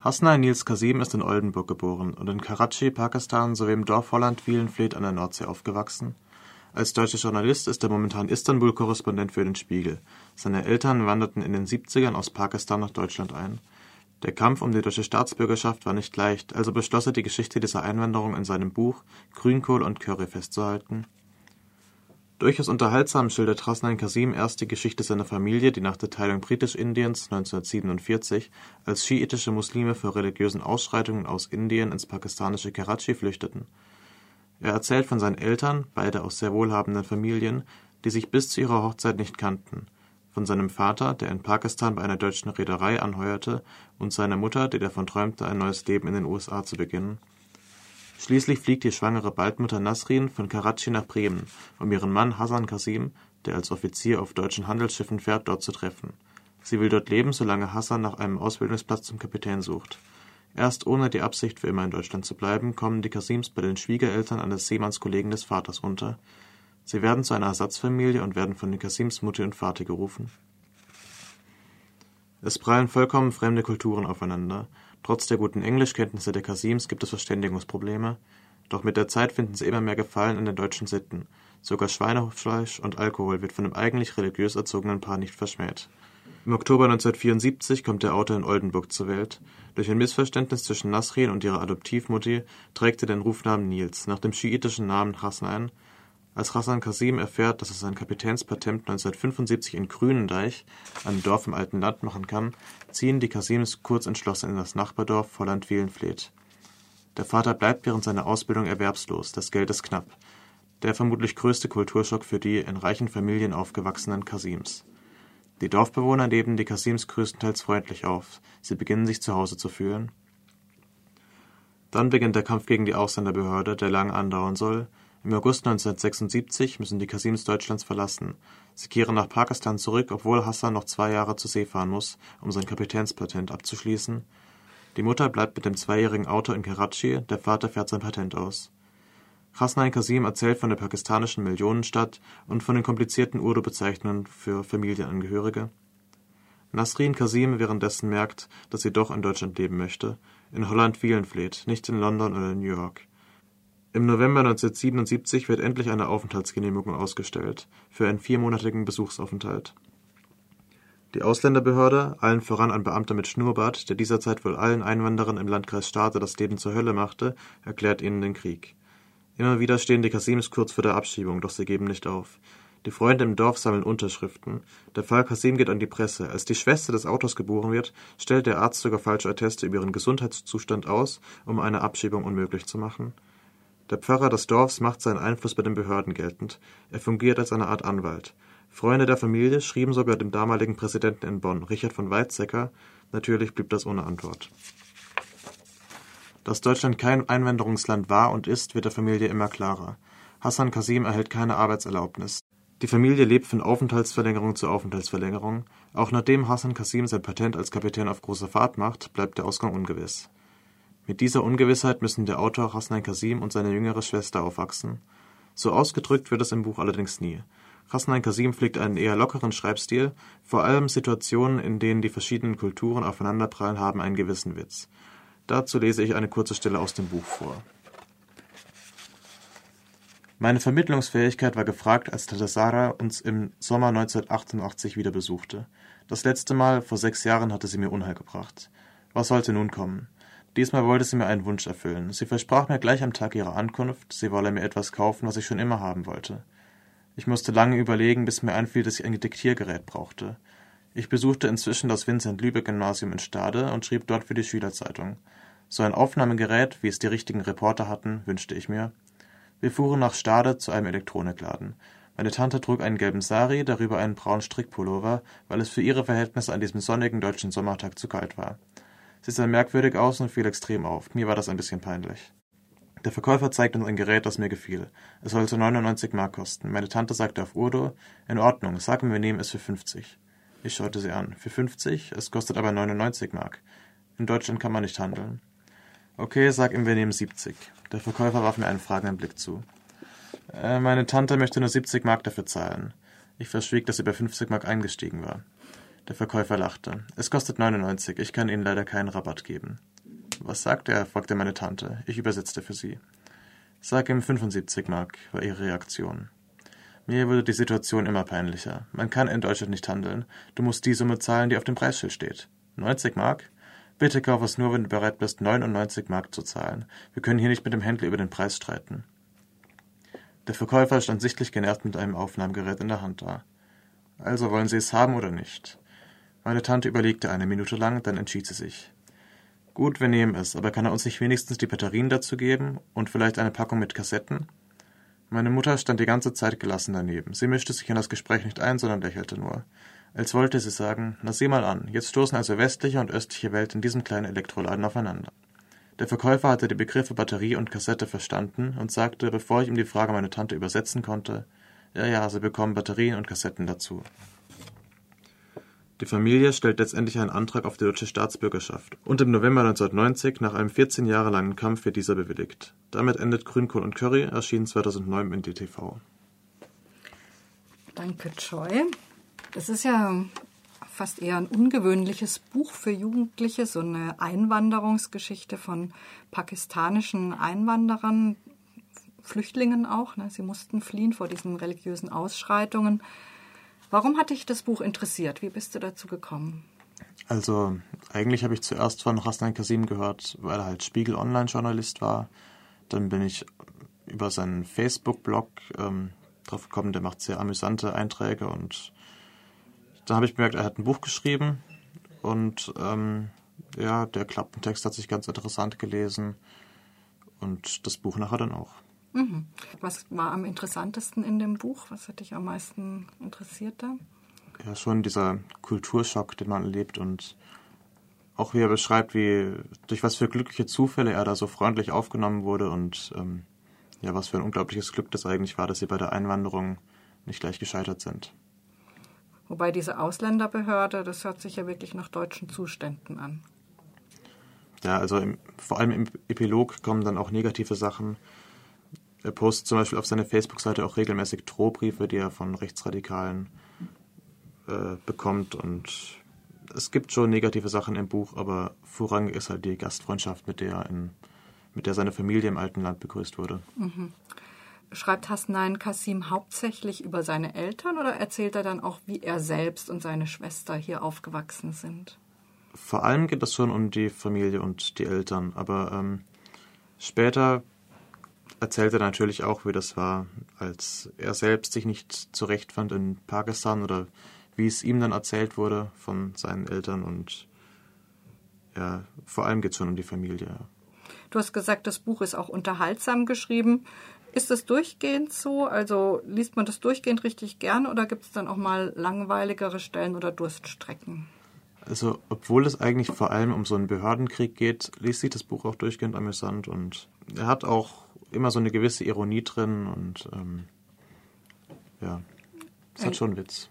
Hasnai Niels Kasim ist in Oldenburg geboren und in Karachi, Pakistan sowie im Dorf Holland-Wielenfleth an der Nordsee aufgewachsen. Als deutscher Journalist ist er momentan Istanbul-Korrespondent für den Spiegel. Seine Eltern wanderten in den 70ern aus Pakistan nach Deutschland ein. Der Kampf um die deutsche Staatsbürgerschaft war nicht leicht, also beschloss er die Geschichte dieser Einwanderung in seinem Buch Grünkohl und Curry festzuhalten Durchaus unterhaltsam schildert Hasnain Kasim erst die Geschichte seiner Familie, die nach der Teilung Britisch-Indiens 1947 als schiitische Muslime vor religiösen Ausschreitungen aus Indien ins pakistanische Karachi flüchteten. Er erzählt von seinen Eltern, beide aus sehr wohlhabenden Familien, die sich bis zu ihrer Hochzeit nicht kannten, von seinem Vater, der in Pakistan bei einer deutschen Reederei anheuerte, und seiner Mutter, die davon träumte, ein neues Leben in den USA zu beginnen Schließlich fliegt die schwangere Baltmutter Nasrin von Karachi nach Bremen, um ihren Mann Hassan Kasim, der als Offizier auf deutschen Handelsschiffen fährt, dort zu treffen. Sie will dort leben, solange Hassan nach einem Ausbildungsplatz zum Kapitän sucht. Erst ohne die Absicht, für immer in Deutschland zu bleiben, kommen die Kasims bei den Schwiegereltern eines Seemannskollegen des Vaters unter. Sie werden zu einer Ersatzfamilie und werden von den Kasims Mutter und Vater gerufen. Es prallen vollkommen fremde Kulturen aufeinander. Trotz der guten Englischkenntnisse der Kasims gibt es Verständigungsprobleme, doch mit der Zeit finden sie immer mehr Gefallen an den deutschen Sitten. Sogar Schweinefleisch und Alkohol wird von dem eigentlich religiös erzogenen Paar nicht verschmäht. Im Oktober 1974 kommt der Autor in Oldenburg zur Welt. Durch ein Missverständnis zwischen Nasrin und ihrer Adoptivmutti trägt er den Rufnamen Nils, nach dem schiitischen Namen Hassan, als Hassan Kasim erfährt, dass er sein Kapitänspatent 1975 in Grünendeich, einem Dorf im alten Land, machen kann, ziehen die Kasims kurz entschlossen in das Nachbardorf Volland-Wielenfleth. Der Vater bleibt während seiner Ausbildung erwerbslos, das Geld ist knapp. Der vermutlich größte Kulturschock für die in reichen Familien aufgewachsenen Kasims. Die Dorfbewohner nehmen die Kasims größtenteils freundlich auf. Sie beginnen sich zu Hause zu fühlen. Dann beginnt der Kampf gegen die Ausländerbehörde, der lang andauern soll, im August 1976 müssen die Kasims Deutschlands verlassen. Sie kehren nach Pakistan zurück, obwohl Hassan noch zwei Jahre zur See fahren muss, um sein Kapitänspatent abzuschließen. Die Mutter bleibt mit dem zweijährigen Auto in Karachi, der Vater fährt sein Patent aus. Hasnain Kasim erzählt von der pakistanischen Millionenstadt und von den komplizierten Urdu-Bezeichnungen für Familienangehörige. Nasrin Kasim währenddessen merkt, dass sie doch in Deutschland leben möchte, in Holland Wielenfleet, nicht in London oder New York. Im November 1977 wird endlich eine Aufenthaltsgenehmigung ausgestellt für einen viermonatigen Besuchsaufenthalt. Die Ausländerbehörde, allen voran ein Beamter mit Schnurrbart, der dieser Zeit wohl allen Einwanderern im Landkreis Stade das Leben zur Hölle machte, erklärt ihnen den Krieg. Immer wieder stehen die Kasims kurz vor der Abschiebung, doch sie geben nicht auf. Die Freunde im Dorf sammeln Unterschriften. Der Fall Kasim geht an die Presse. Als die Schwester des Autors geboren wird, stellt der Arzt sogar falsche Atteste über ihren Gesundheitszustand aus, um eine Abschiebung unmöglich zu machen. Der Pfarrer des Dorfs macht seinen Einfluss bei den Behörden geltend. Er fungiert als eine Art Anwalt. Freunde der Familie schrieben sogar dem damaligen Präsidenten in Bonn, Richard von Weizsäcker. Natürlich blieb das ohne Antwort. Dass Deutschland kein Einwanderungsland war und ist, wird der Familie immer klarer. Hassan Kasim erhält keine Arbeitserlaubnis. Die Familie lebt von Aufenthaltsverlängerung zu Aufenthaltsverlängerung. Auch nachdem Hassan Kasim sein Patent als Kapitän auf großer Fahrt macht, bleibt der Ausgang ungewiss. Mit dieser Ungewissheit müssen der Autor Hasnain Kasim und seine jüngere Schwester aufwachsen. So ausgedrückt wird es im Buch allerdings nie. Hasnain Kasim pflegt einen eher lockeren Schreibstil, vor allem Situationen, in denen die verschiedenen Kulturen aufeinanderprallen, haben einen gewissen Witz. Dazu lese ich eine kurze Stelle aus dem Buch vor. Meine Vermittlungsfähigkeit war gefragt, als Tante Sarah uns im Sommer 1988 wieder besuchte. Das letzte Mal, vor sechs Jahren, hatte sie mir Unheil gebracht. Was sollte nun kommen? Diesmal wollte sie mir einen Wunsch erfüllen. Sie versprach mir gleich am Tag ihrer Ankunft, sie wolle mir etwas kaufen, was ich schon immer haben wollte. Ich musste lange überlegen, bis mir einfiel, dass ich ein Diktiergerät brauchte. Ich besuchte inzwischen das Vincent-Lübeck-Gymnasium in Stade und schrieb dort für die Schülerzeitung. So ein Aufnahmegerät, wie es die richtigen Reporter hatten, wünschte ich mir. Wir fuhren nach Stade zu einem Elektronikladen. Meine Tante trug einen gelben Sari, darüber einen braunen Strickpullover, weil es für ihre Verhältnisse an diesem sonnigen deutschen Sommertag zu kalt war. Sie sah merkwürdig aus und fiel extrem auf. Mir war das ein bisschen peinlich. Der Verkäufer zeigte uns ein Gerät, das mir gefiel. Es sollte 99 Mark kosten. Meine Tante sagte auf Urdu, in Ordnung, sag mir, wir nehmen es für 50. Ich schaute sie an. Für 50? Es kostet aber 99 Mark. In Deutschland kann man nicht handeln. Okay, sag ihm, wir nehmen 70. Der Verkäufer warf mir einen fragenden Blick zu. Äh, meine Tante möchte nur 70 Mark dafür zahlen. Ich verschwieg, dass sie bei 50 Mark eingestiegen war. Der Verkäufer lachte. Es kostet 99, ich kann Ihnen leider keinen Rabatt geben. Was sagt er? fragte meine Tante. Ich übersetzte für sie. Sag ihm 75 Mark, war ihre Reaktion. Mir wurde die Situation immer peinlicher. Man kann in Deutschland nicht handeln. Du musst die Summe zahlen, die auf dem Preisschild steht. 90 Mark? Bitte kauf es nur, wenn du bereit bist, 99 Mark zu zahlen. Wir können hier nicht mit dem Händler über den Preis streiten. Der Verkäufer stand sichtlich genervt mit einem Aufnahmegerät in der Hand da. Also wollen Sie es haben oder nicht? Meine Tante überlegte eine Minute lang, dann entschied sie sich. Gut, wir nehmen es, aber kann er uns nicht wenigstens die Batterien dazu geben und vielleicht eine Packung mit Kassetten? Meine Mutter stand die ganze Zeit gelassen daneben. Sie mischte sich in das Gespräch nicht ein, sondern lächelte nur. Als wollte sie sagen, na sieh mal an, jetzt stoßen also westliche und östliche Welt in diesem kleinen Elektroladen aufeinander. Der Verkäufer hatte die Begriffe Batterie und Kassette verstanden und sagte, bevor ich ihm die Frage meiner Tante übersetzen konnte, ja, ja, Sie bekommen Batterien und Kassetten dazu. Die Familie stellt letztendlich einen Antrag auf die deutsche Staatsbürgerschaft und im November 1990 nach einem 14 Jahre langen Kampf wird dieser bewilligt. Damit endet Grünkohl und Curry, erschien 2009 in DTV. Danke, Joy. Das ist ja fast eher ein ungewöhnliches Buch für Jugendliche, so eine Einwanderungsgeschichte von pakistanischen Einwanderern, Flüchtlingen auch. Ne? Sie mussten fliehen vor diesen religiösen Ausschreitungen. Warum hat dich das Buch interessiert? Wie bist du dazu gekommen? Also, eigentlich habe ich zuerst von Hassan Kasim gehört, weil er halt Spiegel Online-Journalist war. Dann bin ich über seinen Facebook-Blog ähm, drauf gekommen, der macht sehr amüsante Einträge und dann habe ich bemerkt, er hat ein Buch geschrieben und ähm, ja, der Klappentext hat sich ganz interessant gelesen und das Buch nachher dann auch. Mhm. Was war am interessantesten in dem Buch? Was hat dich am meisten interessiert da? Ja, schon dieser Kulturschock, den man erlebt und auch wie er beschreibt, wie durch was für glückliche Zufälle er da so freundlich aufgenommen wurde und ähm, ja, was für ein unglaubliches Glück das eigentlich war, dass sie bei der Einwanderung nicht gleich gescheitert sind. Wobei diese Ausländerbehörde, das hört sich ja wirklich nach deutschen Zuständen an. Ja, also im, vor allem im Epilog kommen dann auch negative Sachen. Er postet zum Beispiel auf seiner Facebook-Seite auch regelmäßig Drohbriefe, die er von Rechtsradikalen äh, bekommt. Und es gibt schon negative Sachen im Buch, aber vorrangig ist halt die Gastfreundschaft, mit der, in, mit der seine Familie im alten Land begrüßt wurde. Mhm. Schreibt Hasnain Kasim hauptsächlich über seine Eltern oder erzählt er dann auch, wie er selbst und seine Schwester hier aufgewachsen sind? Vor allem geht es schon um die Familie und die Eltern, aber ähm, später erzählt er natürlich auch, wie das war, als er selbst sich nicht zurechtfand in Pakistan oder wie es ihm dann erzählt wurde von seinen Eltern und ja, vor allem geht es schon um die Familie. Du hast gesagt, das Buch ist auch unterhaltsam geschrieben. Ist das durchgehend so? Also liest man das durchgehend richtig gern oder gibt es dann auch mal langweiligere Stellen oder Durststrecken? Also, obwohl es eigentlich vor allem um so einen Behördenkrieg geht, liest sich das Buch auch durchgehend amüsant und er hat auch immer so eine gewisse Ironie drin und ähm, ja, es hat schon Witz.